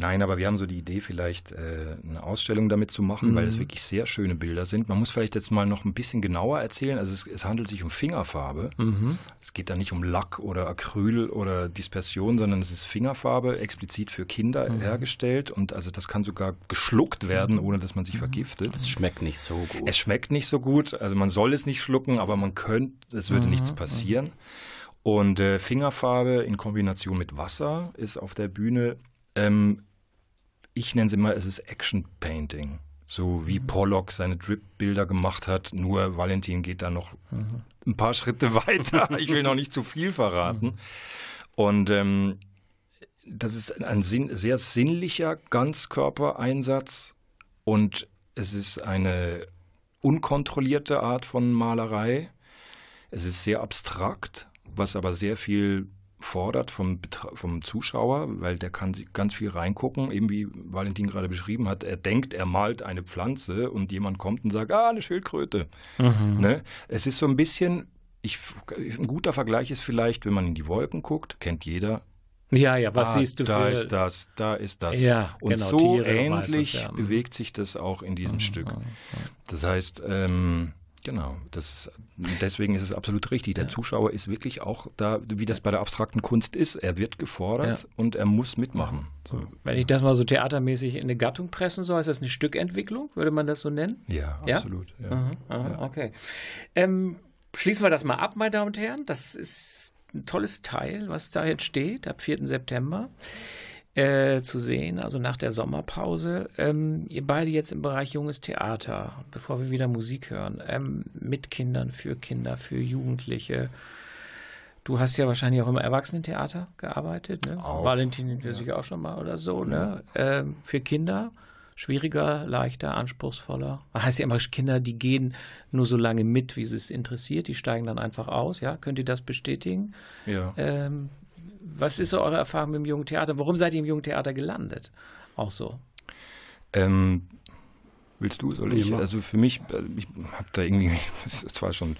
Nein, aber wir haben so die Idee, vielleicht äh, eine Ausstellung damit zu machen, mhm. weil es wirklich sehr schöne Bilder sind. Man muss vielleicht jetzt mal noch ein bisschen genauer erzählen. Also es, es handelt sich um Fingerfarbe. Mhm. Es geht da nicht um Lack oder Acryl oder Dispersion, sondern es ist Fingerfarbe explizit für Kinder mhm. hergestellt. Und also das kann sogar geschluckt werden, mhm. ohne dass man sich mhm. vergiftet. Es schmeckt nicht so gut. Es schmeckt nicht so gut. Also man soll es nicht schlucken, aber man könnte, es würde nichts passieren. Und äh, Fingerfarbe in Kombination mit Wasser ist auf der Bühne ähm, ich nenne es immer, es ist Action Painting. So wie mhm. Pollock seine Drip-Bilder gemacht hat, nur Valentin geht da noch mhm. ein paar Schritte weiter. Ich will noch nicht zu viel verraten. Mhm. Und ähm, das ist ein sinn sehr sinnlicher Ganzkörpereinsatz und es ist eine unkontrollierte Art von Malerei. Es ist sehr abstrakt, was aber sehr viel fordert vom, vom Zuschauer, weil der kann ganz viel reingucken, eben wie Valentin gerade beschrieben hat. Er denkt, er malt eine Pflanze und jemand kommt und sagt, ah, eine Schildkröte. Mhm. Ne? Es ist so ein bisschen, ich, ein guter Vergleich ist vielleicht, wenn man in die Wolken guckt, kennt jeder. Ja, ja, was ah, siehst du da für... Da ist das, da ist das. Ja, und genau, so ähnlich ja. bewegt sich das auch in diesem mhm. Stück. Das heißt, ähm, Genau, das, deswegen ist es absolut richtig. Der ja. Zuschauer ist wirklich auch da, wie das bei der abstrakten Kunst ist. Er wird gefordert ja. und er muss mitmachen. So. Wenn ich das mal so theatermäßig in eine Gattung pressen soll, ist das eine Stückentwicklung, würde man das so nennen? Ja, absolut. Ja? Aha, aha, okay. Ähm, schließen wir das mal ab, meine Damen und Herren. Das ist ein tolles Teil, was da jetzt steht, ab 4. September äh, zu sehen, also nach der Sommerpause. Ähm, ihr beide jetzt im Bereich junges Theater, bevor wir wieder Musik hören, ähm, mit Kindern, für Kinder, für Jugendliche. Du hast ja wahrscheinlich auch im Erwachsenentheater gearbeitet, ne? Auch, Valentin ja. sicher auch schon mal oder so, ne? Ähm, für Kinder schwieriger, leichter, anspruchsvoller. Das heißt ja immer, Kinder, die gehen nur so lange mit, wie sie es interessiert, die steigen dann einfach aus, ja? Könnt ihr das bestätigen? Ja. Ähm, was ist so eure Erfahrung mit dem Jungen Theater? Warum seid ihr im Jungen Theater gelandet? Auch so. Ähm, willst du, soll ich? Also für mich, äh, ich habe da irgendwie, das ist zwar schon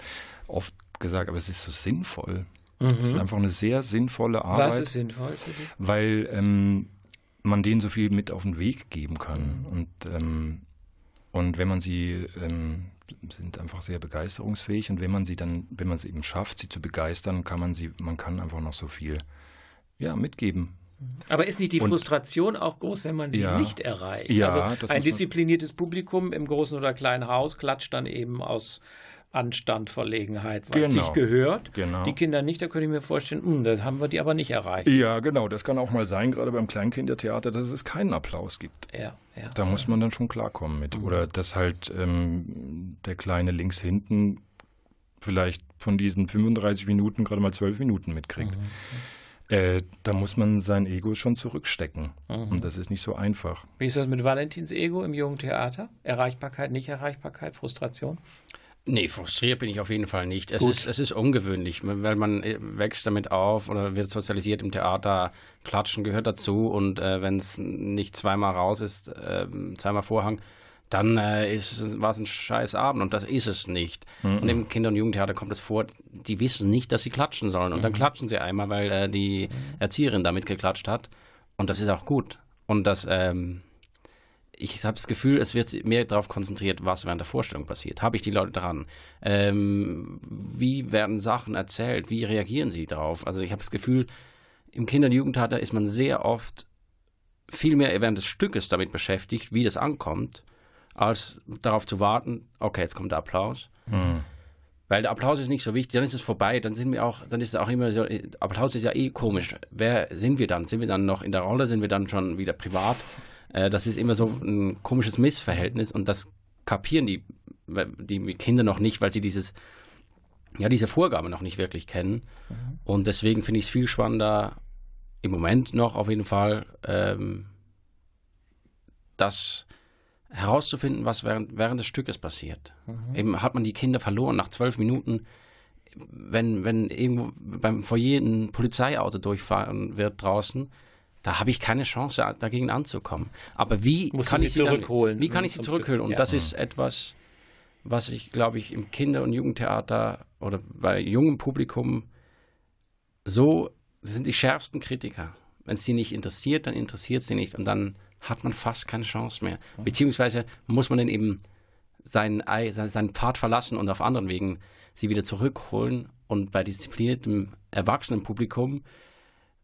oft gesagt, aber es ist so sinnvoll. Mhm. Es ist einfach eine sehr sinnvolle Arbeit. Was ist sinnvoll für dich? Weil ähm, man denen so viel mit auf den Weg geben kann. Mhm. Und, ähm, und wenn man sie ähm, sind einfach sehr begeisterungsfähig und wenn man sie dann, wenn man es eben schafft, sie zu begeistern, kann man sie, man kann einfach noch so viel ja, mitgeben. Aber ist nicht die und, Frustration auch groß, wenn man sie ja, nicht erreicht? Ja, also ein diszipliniertes Publikum im großen oder kleinen Haus klatscht dann eben aus Anstand, Verlegenheit, was genau. sich gehört. Genau. Die Kinder nicht, da könnte ich mir vorstellen, hm, das haben wir die aber nicht erreicht. Ja, genau. Das kann auch mal sein, gerade beim Kleinkindertheater, dass es keinen Applaus gibt. Ja, ja. Da muss man dann schon klarkommen mit. Mhm. Oder dass halt ähm, der Kleine links hinten vielleicht von diesen 35 Minuten gerade mal 12 Minuten mitkriegt. Mhm. Äh, da muss man sein Ego schon zurückstecken. Mhm. Und das ist nicht so einfach. Wie ist das mit Valentins Ego im jungen Theater? Erreichbarkeit, Nicht-Erreichbarkeit, Frustration? Nee, frustriert bin ich auf jeden Fall nicht. Es, ist, es ist ungewöhnlich, weil man äh, wächst damit auf oder wird sozialisiert im Theater. Klatschen gehört dazu und äh, wenn es nicht zweimal raus ist, äh, zweimal Vorhang, dann äh, war es ein scheiß Abend und das ist es nicht. Mhm. Und im Kinder- und Jugendtheater kommt es vor, die wissen nicht, dass sie klatschen sollen. Und mhm. dann klatschen sie einmal, weil äh, die Erzieherin damit geklatscht hat. Und das ist auch gut. Und das, ähm, ich habe das Gefühl, es wird mehr darauf konzentriert, was während der Vorstellung passiert. Habe ich die Leute dran? Ähm, wie werden Sachen erzählt? Wie reagieren sie darauf? Also ich habe das Gefühl, im Kinder- und Jugendtheater ist man sehr oft viel mehr während des Stückes damit beschäftigt, wie das ankommt als darauf zu warten, okay, jetzt kommt der Applaus. Mhm. Weil der Applaus ist nicht so wichtig, dann ist es vorbei, dann sind wir auch, dann ist es auch immer so, Applaus ist ja eh komisch. Wer sind wir dann? Sind wir dann noch in der Rolle? Sind wir dann schon wieder privat? Äh, das ist immer so ein komisches Missverhältnis und das kapieren die, die Kinder noch nicht, weil sie dieses, ja, diese Vorgabe noch nicht wirklich kennen. Mhm. Und deswegen finde ich es viel spannender, im Moment noch auf jeden Fall, ähm, dass herauszufinden, was während, während des Stückes passiert. Mhm. Eben hat man die Kinder verloren nach zwölf Minuten, wenn, wenn irgendwo beim Foyer ein Polizeiauto durchfahren wird draußen, da habe ich keine Chance, dagegen anzukommen. Aber wie Musst kann ich sie zurückholen? Dann, wie kann ich sie zurückholen? Und ja. das ist etwas, was ich, glaube ich, im Kinder- und Jugendtheater oder bei jungem Publikum so das sind die schärfsten Kritiker. Wenn es sie nicht interessiert, dann interessiert sie nicht. Und dann hat man fast keine Chance mehr. Beziehungsweise muss man dann eben seinen, seinen Pfad verlassen und auf anderen Wegen sie wieder zurückholen. Und bei diszipliniertem Erwachsenenpublikum,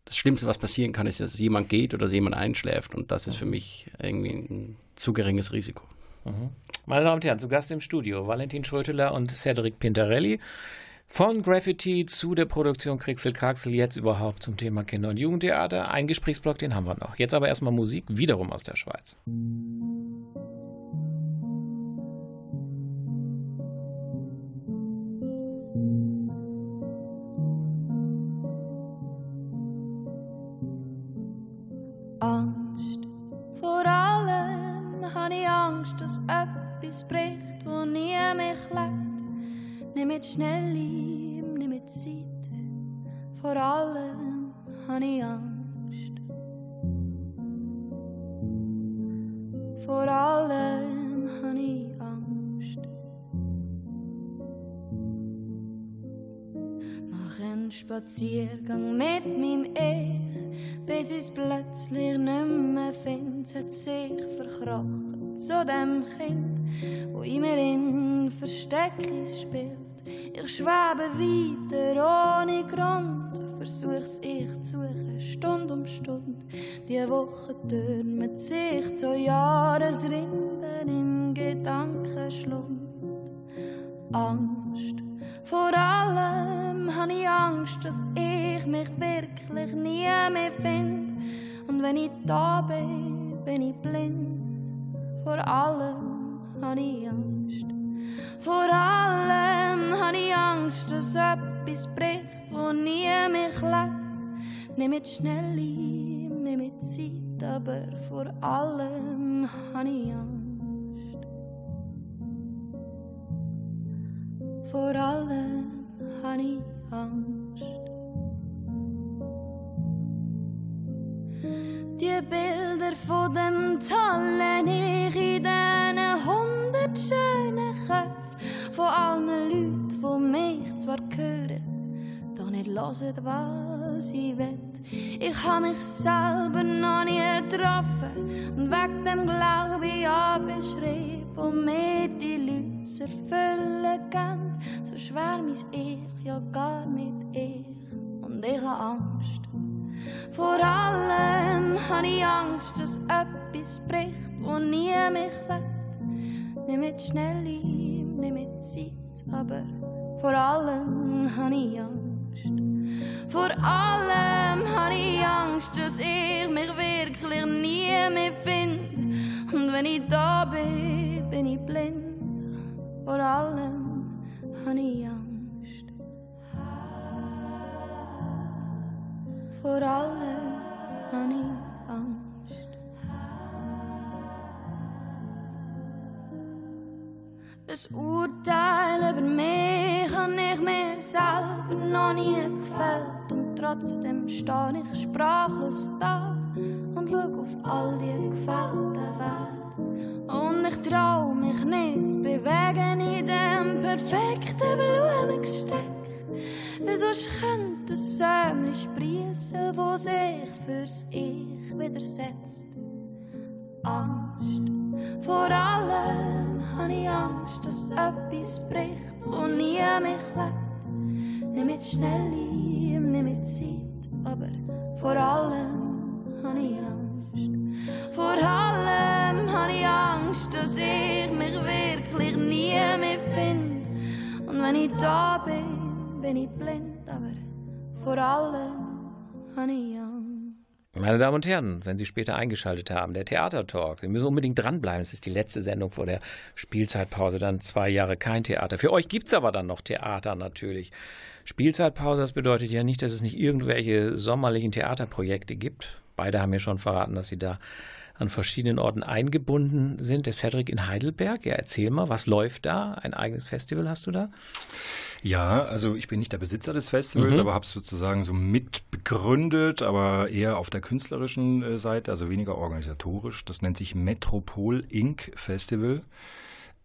das Schlimmste, was passieren kann, ist, dass jemand geht oder dass jemand einschläft. Und das ist für mich irgendwie ein zu geringes Risiko. Mhm. Meine Damen und Herren, zu Gast im Studio Valentin Schröteler und Cedric Pintarelli. Von Graffiti zu der Produktion Krixel Kraxel, jetzt überhaupt zum Thema Kinder- und Jugendtheater. Ein Gesprächsblock, den haben wir noch. Jetzt aber erstmal Musik, wiederum aus der Schweiz. Angst, Nimm mit schnell lieb, nimm mit Zeit. Vor allem habe ich Angst. Vor allem habe ich Angst. Mach einen Spaziergang mit meinem Ich, bis ich es plötzlich nicht mehr finde. Hat sich verkrochen zu dem Kind, wo ich mir in Verstecklis spielt. Ich schwebe weiter ohne Grund, versuch's ich zu suchen, Stund um Stund. Die Woche türmen sich zu Jahresrinden in Gedankenschlund. Angst, vor allem habe ich Angst, dass ich mich wirklich nie mehr finde. Und wenn ich da bin, bin ich blind. Vor allem habe ich Angst. Vor allem habe ich Angst, dass etwas bricht, wo nie mich lebt. Nimm mit schnell lieb, nimm mit Zeit, aber vor allem habe ich Angst. Vor allem habe ich Angst. Die Bilder von dem tollen Ich in diesen hundert schönen Köpfen von allen Leuten, die mich zwar hören, doch nicht hören, was ich will. Ich habe mich selber noch nie getroffen und wegen dem Glaube ich beschrieben, wo mir die Leute erfüllen gehen. So schwer mein Ich, ja gar nicht ich. Und ich habe Angst Vor allem habe ich Angst, dass etwas bricht, wo nie mich lebt. Nicht mit schnell, nicht mit Zeit, aber vor allem habe ich Angst. Vor allem habe ich Angst, dass ich mich wirklich nie mehr finde. Und wenn ich da bin, bin ich blind. Vor allem habe ich Angst. Vor allem habe ich Angst. Das Urteil über mich habe ich mir selber noch nie gefällt. Und trotzdem stehe ich sprachlos da und schaue auf all die gefällte Welt. Und ich traue mich nicht zu bewegen in dem perfekten Blumengesteck. Wieso könnte das Sämli sprießen, wo sich fürs Ich widersetzt? Angst. Vor allem habe ich Angst, dass etwas bricht und nie mich lebt. Nicht mit Schnelli, nicht mit Zeit, aber vor allem habe ich Angst. Vor allem habe ich Angst, dass ich mich wirklich nie mehr finde. Und wenn ich da bin, bin ich blind, aber vor allem habe ich Angst. Meine Damen und Herren, wenn Sie später eingeschaltet haben, der Theatertalk, Sie müssen unbedingt dranbleiben. Es ist die letzte Sendung vor der Spielzeitpause, dann zwei Jahre kein Theater. Für euch gibt es aber dann noch Theater natürlich. Spielzeitpause, das bedeutet ja nicht, dass es nicht irgendwelche sommerlichen Theaterprojekte gibt. Beide haben mir schon verraten, dass sie da an verschiedenen Orten eingebunden sind. Der Cedric in Heidelberg, ja, erzähl mal, was läuft da? Ein eigenes Festival hast du da? Ja, also ich bin nicht der Besitzer des Festivals, mhm. aber habe es sozusagen so mit begründet, aber eher auf der künstlerischen äh, Seite, also weniger organisatorisch. Das nennt sich Metropol Inc. Festival.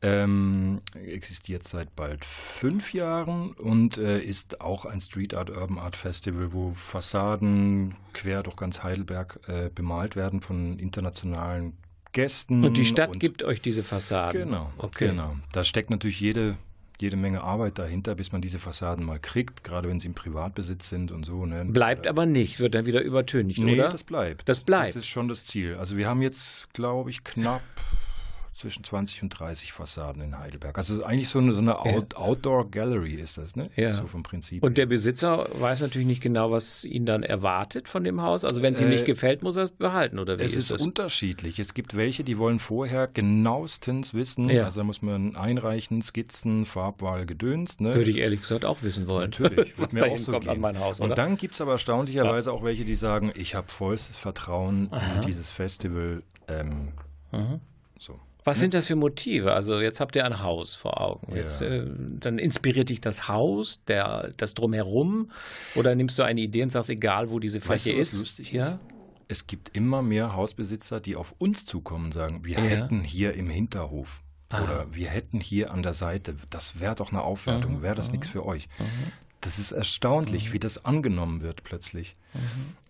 Ähm, existiert seit bald fünf Jahren und äh, ist auch ein Street Art Urban Art Festival, wo Fassaden quer durch ganz Heidelberg äh, bemalt werden von internationalen Gästen. Und die Stadt und gibt euch diese Fassaden. Genau, okay. genau. Da steckt natürlich jede jede Menge Arbeit dahinter, bis man diese Fassaden mal kriegt, gerade wenn sie im Privatbesitz sind und so. Ne? Bleibt aber nicht, wird dann wieder übertönigt, nee, oder? das bleibt. Das bleibt. Das ist schon das Ziel. Also wir haben jetzt, glaube ich, knapp zwischen 20 und 30 Fassaden in Heidelberg. Also eigentlich so eine, so eine Out Outdoor Gallery ist das, ne? Ja. So vom Prinzip. Und der Besitzer weiß natürlich nicht genau, was ihn dann erwartet von dem Haus. Also wenn es ihm äh, nicht gefällt, muss er es behalten, oder wie es ist Es ist unterschiedlich. Es gibt welche, die wollen vorher genauestens wissen. Ja. Also da muss man einreichen, Skizzen, Farbwahl, Gedöns. Ne? Würde ich ehrlich gesagt auch wissen wollen. Natürlich. was mir auch so kommt gehen. an mein Haus, oder? Und dann gibt es aber erstaunlicherweise ja. auch welche, die sagen, ich habe vollstes Vertrauen Aha. in dieses Festival. Ähm, so. Was sind das für Motive? Also jetzt habt ihr ein Haus vor Augen. Jetzt, ja. äh, dann inspiriert dich das Haus, der, das drumherum, oder nimmst du eine Idee und sagst, egal wo diese Fläche weißt du, ist? Lustig ja? ist? Es gibt immer mehr Hausbesitzer, die auf uns zukommen und sagen, wir ja. hätten hier im Hinterhof Aha. oder wir hätten hier an der Seite, das wäre doch eine Aufwertung, wäre das nichts für euch. Mhm. Das ist erstaunlich, mhm. wie das angenommen wird plötzlich. Mhm.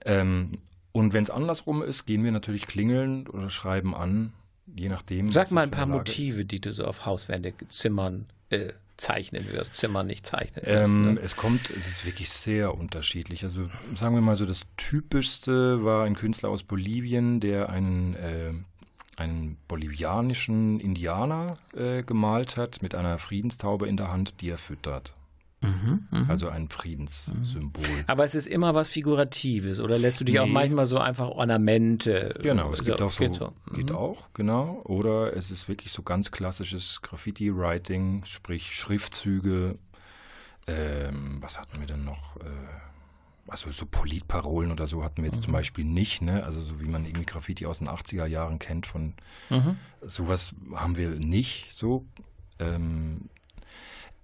Ähm, und wenn es andersrum ist, gehen wir natürlich klingeln oder schreiben an je nachdem. Sag mal ein paar Motive, die du so auf Hauswände, Zimmern äh, zeichnen wirst, Zimmern nicht zeichnen wirst. Ähm, ne? Es kommt, es ist wirklich sehr unterschiedlich. Also sagen wir mal so, das typischste war ein Künstler aus Bolivien, der einen, äh, einen bolivianischen Indianer äh, gemalt hat mit einer Friedenstaube in der Hand, die er füttert. Mhm, mh. Also ein Friedenssymbol. Aber es ist immer was Figuratives oder lässt du dich nee. auch manchmal so einfach Ornamente? Genau, es gibt auch so, so. Geht mhm. auch, genau. Oder es ist wirklich so ganz klassisches Graffiti-Writing, sprich Schriftzüge. Ähm, was hatten wir denn noch? Äh, also so Politparolen oder so hatten wir jetzt mhm. zum Beispiel nicht, ne? Also so wie man irgendwie Graffiti aus den 80er Jahren kennt von mhm. sowas haben wir nicht so. Ähm,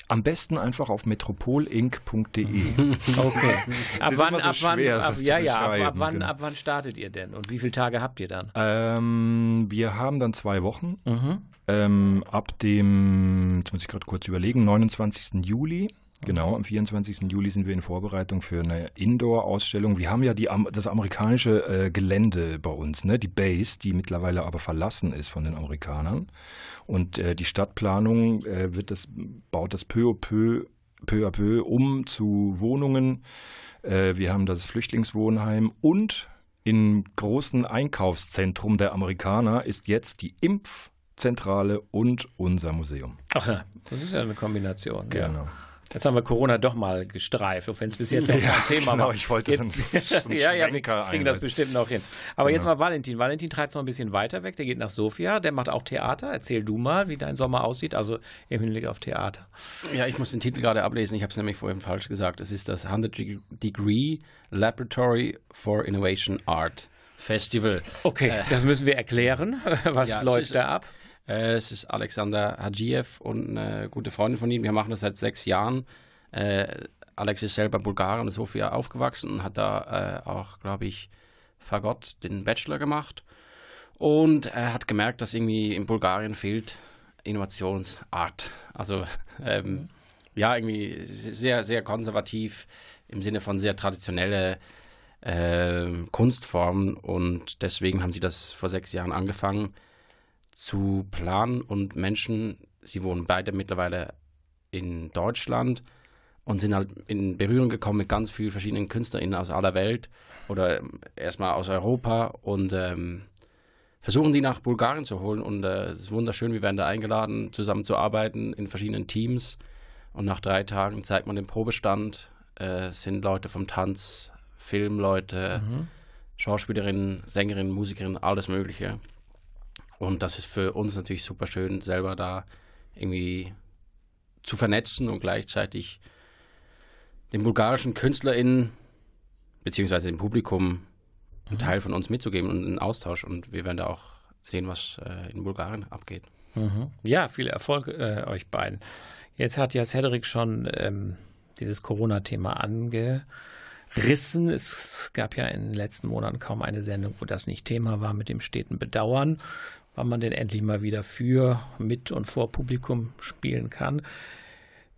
am besten einfach auf metropolinc.de. Okay. ab wann, ab wann, ab, ja, ja, ab, ab, wann, genau. ab wann startet ihr denn und wie viele Tage habt ihr dann? Ähm, wir haben dann zwei Wochen. Mhm. Ähm, ab dem, jetzt muss ich gerade kurz überlegen, 29. Juli Genau, am 24. Juli sind wir in Vorbereitung für eine Indoor-Ausstellung. Wir haben ja die, das amerikanische äh, Gelände bei uns, ne? die Base, die mittlerweile aber verlassen ist von den Amerikanern. Und äh, die Stadtplanung äh, wird das, baut das peu à peu, peu à peu um zu Wohnungen Äh, wir haben das Flüchtlingswohnheim und im großen Einkaufszentrum der Amerikaner ist jetzt die Impfzentrale und unser Museum. Ach ja, das ist ja eine Kombination. Genau. Ja. Jetzt haben wir Corona doch mal gestreift, auch wenn es bis jetzt noch ja, ein Thema genau, war. ich wollte jetzt, so ja, ja, wir kriegen das bestimmt noch hin. Aber genau. jetzt mal Valentin. Valentin treibt es noch ein bisschen weiter weg. Der geht nach Sofia, der macht auch Theater. Erzähl du mal, wie dein Sommer aussieht, also im Hinblick auf Theater. Ja, ich muss den Titel gerade ablesen. Ich habe es nämlich vorhin falsch gesagt. Es ist das 100 Degree Laboratory for Innovation Art Festival. Okay, äh, das müssen wir erklären. Was ja, läuft da ab? Äh, es ist Alexander Hadjiev und eine gute Freundin von ihm. Wir machen das seit sechs Jahren. Äh, Alex ist selber Bulgarier und in Sofia aufgewachsen und hat da äh, auch, glaube ich, Fagott den Bachelor gemacht. Und er hat gemerkt, dass irgendwie in Bulgarien fehlt Innovationsart. Also ähm, ja, irgendwie sehr, sehr konservativ im Sinne von sehr traditionelle äh, Kunstformen. Und deswegen haben sie das vor sechs Jahren angefangen zu planen und Menschen, sie wohnen beide mittlerweile in Deutschland und sind halt in Berührung gekommen mit ganz vielen verschiedenen KünstlerInnen aus aller Welt oder ähm, erstmal aus Europa und ähm, versuchen die nach Bulgarien zu holen und äh, es ist wunderschön, wir werden da eingeladen, zusammen zu arbeiten in verschiedenen Teams und nach drei Tagen zeigt man den Probestand, äh, sind Leute vom Tanz, Filmleute, mhm. Schauspielerinnen, Sängerinnen, Musikerinnen, alles mögliche. Und das ist für uns natürlich super schön, selber da irgendwie zu vernetzen und gleichzeitig den bulgarischen KünstlerInnen beziehungsweise dem Publikum einen mhm. Teil von uns mitzugeben und einen Austausch. Und wir werden da auch sehen, was äh, in Bulgarien abgeht. Mhm. Ja, viel Erfolg äh, euch beiden. Jetzt hat ja Cedric schon ähm, dieses Corona-Thema angerissen. Es gab ja in den letzten Monaten kaum eine Sendung, wo das nicht Thema war mit dem steten Bedauern wann man denn endlich mal wieder für, mit und vor Publikum spielen kann.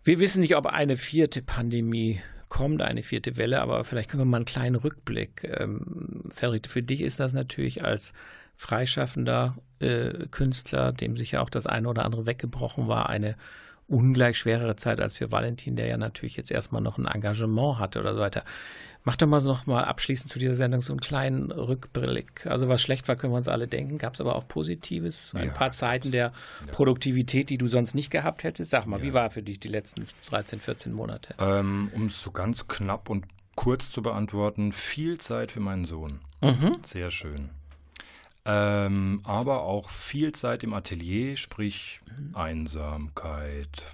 Wir wissen nicht, ob eine vierte Pandemie kommt, eine vierte Welle, aber vielleicht können wir mal einen kleinen Rückblick. Ähm, für dich ist das natürlich als freischaffender äh, Künstler, dem sicher auch das eine oder andere weggebrochen war, eine ungleich schwerere Zeit als für Valentin, der ja natürlich jetzt erstmal noch ein Engagement hatte oder so weiter. Mach doch mal noch mal abschließend zu dieser Sendung so einen kleinen Rückblick. Also was schlecht war, können wir uns alle denken. Gab es aber auch Positives? Ein ja, paar Zeiten der ja. Produktivität, die du sonst nicht gehabt hättest? Sag mal, ja. wie war für dich die letzten 13, 14 Monate? Ähm, um es so ganz knapp und kurz zu beantworten, viel Zeit für meinen Sohn. Mhm. Sehr schön. Ähm, aber auch viel Zeit im Atelier, sprich mhm. Einsamkeit.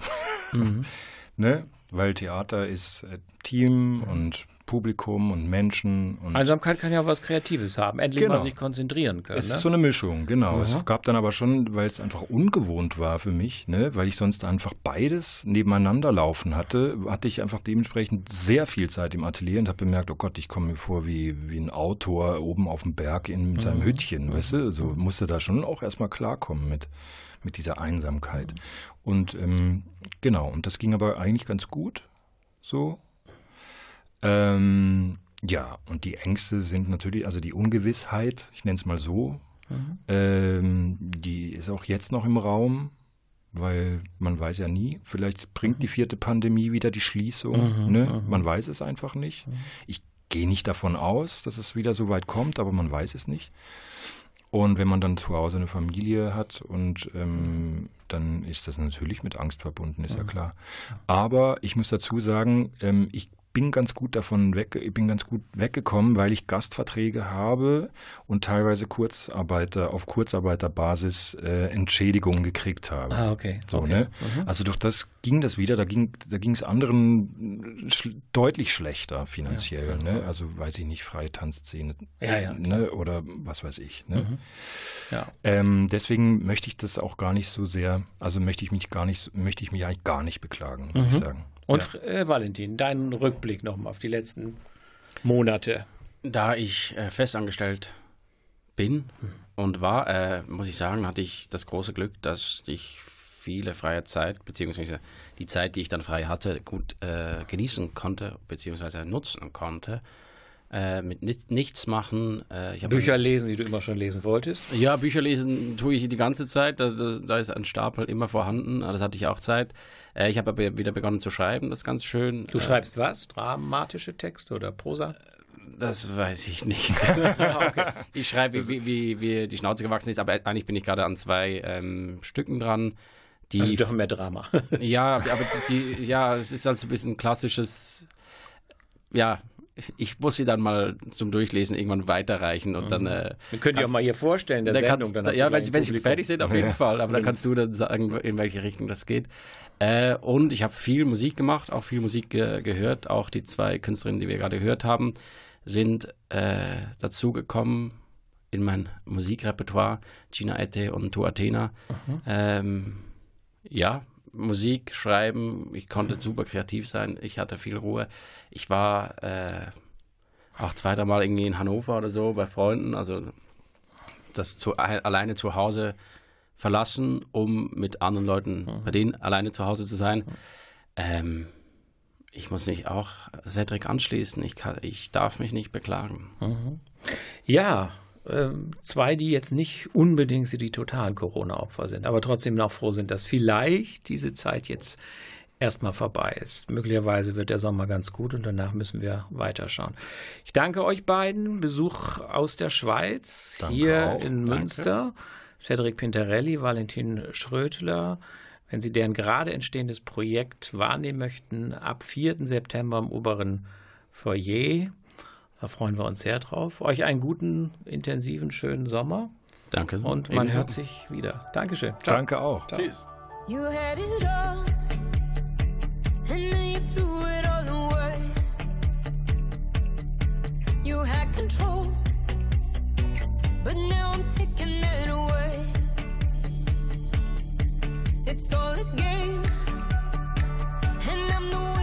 Mhm. ne? Weil Theater ist äh, Team mhm. und Publikum und Menschen. Und Einsamkeit kann ja auch was Kreatives haben. Endlich genau. mal sich konzentrieren können. Es ne? ist so eine Mischung, genau. Mhm. Es gab dann aber schon, weil es einfach ungewohnt war für mich, ne, weil ich sonst einfach beides nebeneinander laufen hatte, hatte ich einfach dementsprechend sehr viel Zeit im Atelier und habe bemerkt, oh Gott, ich komme mir vor wie, wie ein Autor oben auf dem Berg in mhm. seinem Hüttchen, weißt du? So mhm. musste da schon auch erstmal klarkommen mit, mit dieser Einsamkeit. Mhm. Und ähm, genau, und das ging aber eigentlich ganz gut so ähm, ja, und die Ängste sind natürlich, also die Ungewissheit, ich nenne es mal so, mhm. ähm, die ist auch jetzt noch im Raum, weil man weiß ja nie, vielleicht bringt die mhm. vierte Pandemie wieder die Schließung, mhm, ne? Mhm. man weiß es einfach nicht. Mhm. Ich gehe nicht davon aus, dass es wieder so weit kommt, aber man weiß es nicht. Und wenn man dann zu Hause eine Familie hat und ähm, dann ist das natürlich mit Angst verbunden, ist ja klar. Aber ich muss dazu sagen, ähm, ich bin ganz gut davon weg, ich bin ganz gut weggekommen, weil ich Gastverträge habe und teilweise Kurzarbeiter auf Kurzarbeiterbasis äh, Entschädigungen gekriegt habe. Ah, okay. So, okay. Ne? Mhm. Also durch das ging das wieder, da ging da ging es anderen sch deutlich schlechter finanziell, ja. ne? Also weiß ich nicht, freie Tanzszene ja, ja, ne? oder was weiß ich. Ne? Mhm. Ja. Ähm, deswegen möchte ich das auch gar nicht so sehr, also möchte ich mich gar nicht, möchte ich mich eigentlich gar nicht beklagen, muss mhm. ich sagen. Und ja. äh, Valentin, deinen Rückblick nochmal auf die letzten Monate. Da ich äh, festangestellt bin und war, äh, muss ich sagen, hatte ich das große Glück, dass ich viele freie Zeit, beziehungsweise die Zeit, die ich dann frei hatte, gut äh, genießen konnte, beziehungsweise nutzen konnte. Äh, mit nichts machen. Äh, Bücher lesen, die du immer schon lesen wolltest? Ja, Bücher lesen tue ich die ganze Zeit. Da, da, ist ein Stapel immer vorhanden. Das hatte ich auch Zeit. Äh, ich habe aber wieder begonnen zu schreiben. Das ist ganz schön. Du schreibst was? Dramatische Texte oder Prosa? Das weiß ich nicht. okay. Ich schreibe, wie, wie, wie, die Schnauze gewachsen ist, aber eigentlich bin ich gerade an zwei ähm, Stücken dran. Die also doch mehr Drama. ja, aber die, ja, es ist also ein bisschen klassisches, ja, ich muss sie dann mal zum Durchlesen irgendwann weiterreichen und dann. Mhm. Äh, dann könnt ihr auch mal hier vorstellen, der Sendung. Dann ja, wenn, wenn sie fertig sind, auf jeden Fall. Aber dann kannst du dann sagen, in welche Richtung das geht. Äh, und ich habe viel Musik gemacht, auch viel Musik ge gehört. Auch die zwei Künstlerinnen, die wir gerade gehört haben, sind äh, dazu gekommen in mein Musikrepertoire. Gina Ette und Tu Athena. Mhm. Ähm, ja, Musik schreiben, ich konnte super kreativ sein, ich hatte viel Ruhe. Ich war äh, auch zweiter Mal irgendwie in Hannover oder so bei Freunden, also das zu, alleine zu Hause verlassen, um mit anderen Leuten mhm. bei denen alleine zu Hause zu sein. Ähm, ich muss mich auch Cedric anschließen. Ich, kann, ich darf mich nicht beklagen. Mhm. Ja, zwei, die jetzt nicht unbedingt die totalen Corona-Opfer sind, aber trotzdem noch froh sind, dass vielleicht diese Zeit jetzt erstmal vorbei ist. Möglicherweise wird der Sommer ganz gut und danach müssen wir weiterschauen. Ich danke euch beiden. Besuch aus der Schweiz, danke hier auch. in Münster. Danke. Cedric Pintarelli, Valentin Schrötler. Wenn Sie deren gerade entstehendes Projekt wahrnehmen möchten, ab 4. September im oberen Foyer da freuen wir uns sehr drauf. Euch einen guten, intensiven, schönen Sommer. Danke. Und man hört sich wieder. Dankeschön. Ciao. Danke auch. Ciao. Tschüss. You had it all, and then you threw it all away. You had control, but now I'm taking it away. It's all a game, and I'm the winner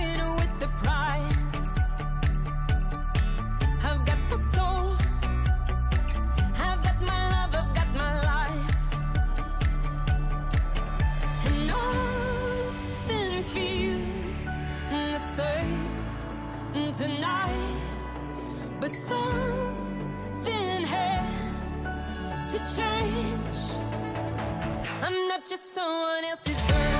not just someone else's girl.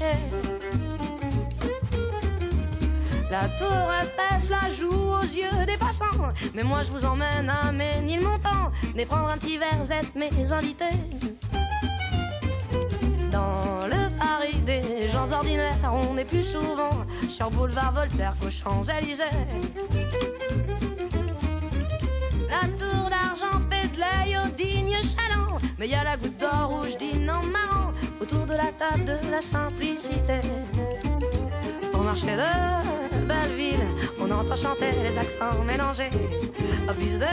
La tour Eiffel la joue aux yeux des passants. Mais moi je vous emmène à Ménilmontant. Venez prendre un petit verre, êtes mes invités. Dans le Paris des gens ordinaires, on est plus souvent sur boulevard Voltaire qu'aux Champs-Élysées. La tour d'argent fait de l'œil au digne chaland. Mais y a la goutte d'or rouge dîne en marrant autour de la table de la simplicité. Au marché de Belleville, on entend chanter les accents mélangés. Au bus de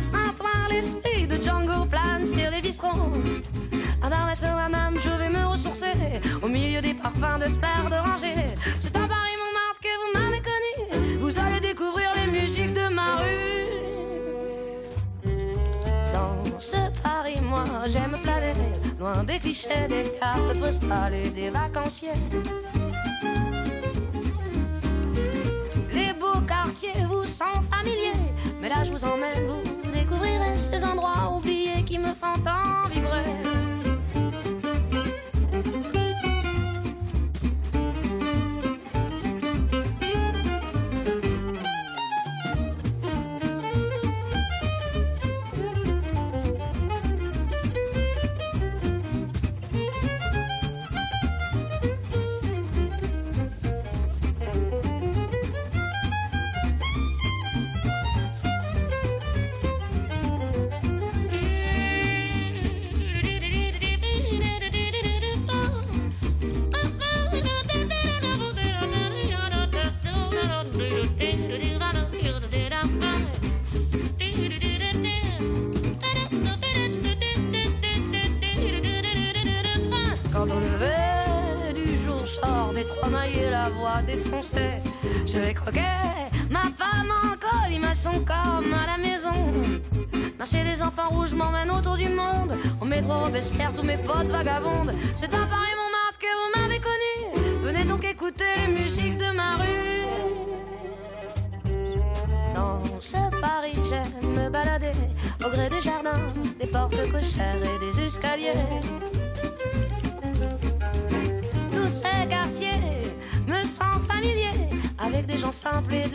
Saint-Ouen, l'esprit de Django plane sur les bistrons. À Barbès à même, je vais me ressourcer au milieu des parfums de fleurs d'oranger. Des clichés, des cartes postales et des vacanciers. Les beaux quartiers vous sont familiers, mais là je vous emmène, vous découvrirez ces endroits oubliés qui me font tant vibrer. Croquer ma femme en colimaçon comme à la maison. Marcher des enfants rouges m'emmène autour du monde. Au métro Robespierre, tous mes potes vagabondes. C'est à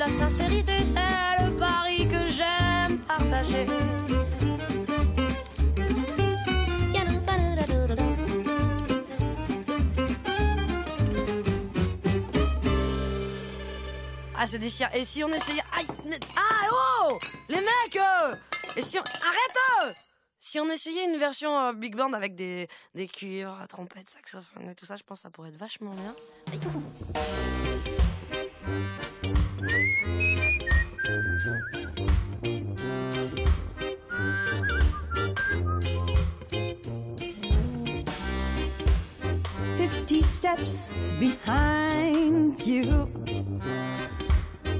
la sincérité. C'est le Paris que j'aime partager. Ah, c'est déchirant. Et si on essayait. Aïe Ah, oh Les mecs euh, Et si on. Arrête euh Si on essayait une version euh, big band avec des, des cuivres, trompettes, saxophones et tout ça, je pense que ça pourrait être vachement bien. Aïe. Fifty steps behind you.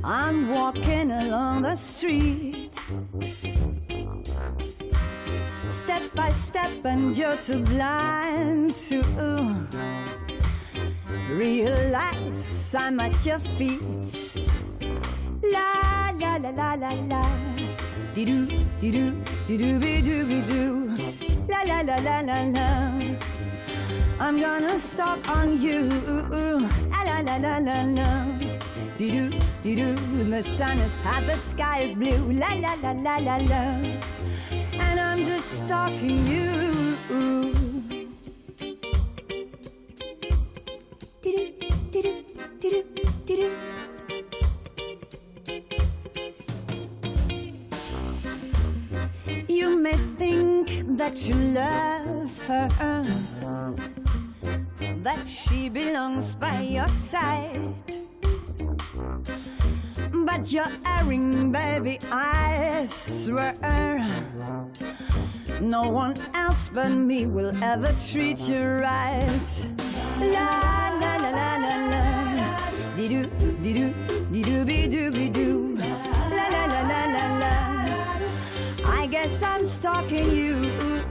I'm walking along the street. Step by step, and you're too blind to realize I'm at your feet. La la la la la la. Dee doo, dee doo, dee doo, be doo, be doo. La la la la la la. I'm gonna stop on you. La la la la la la. Dee doo, dee doo. The sun is hot, the sky is blue. La la la la la la. And I'm just stalking you. But you're erring, baby, I swear. No one else but me will ever treat you right. La la la la la la. Dee doo, dee doo, dee doo, be doo, be doo. La la la la la la. I guess I'm stalking you.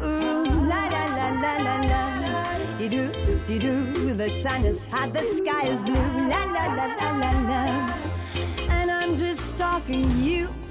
La la la la la la. Dee doo, dee doo. The sun is hot, the sky is blue. La la la la. And I'm just stalking you.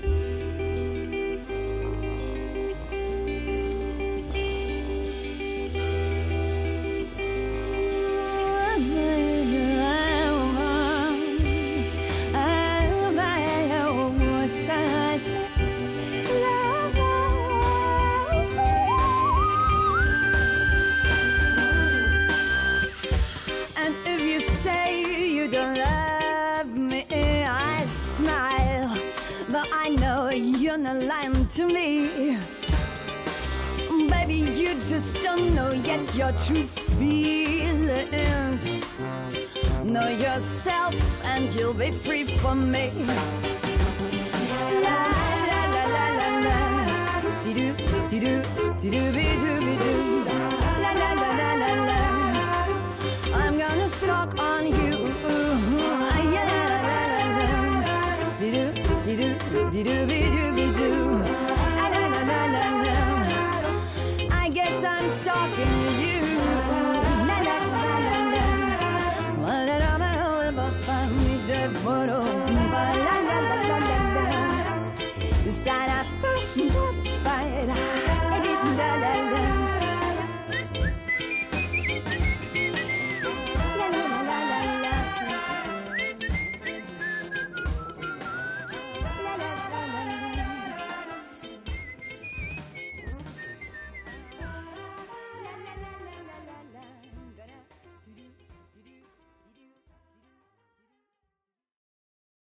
To feelings. Know yourself and you'll be free from me.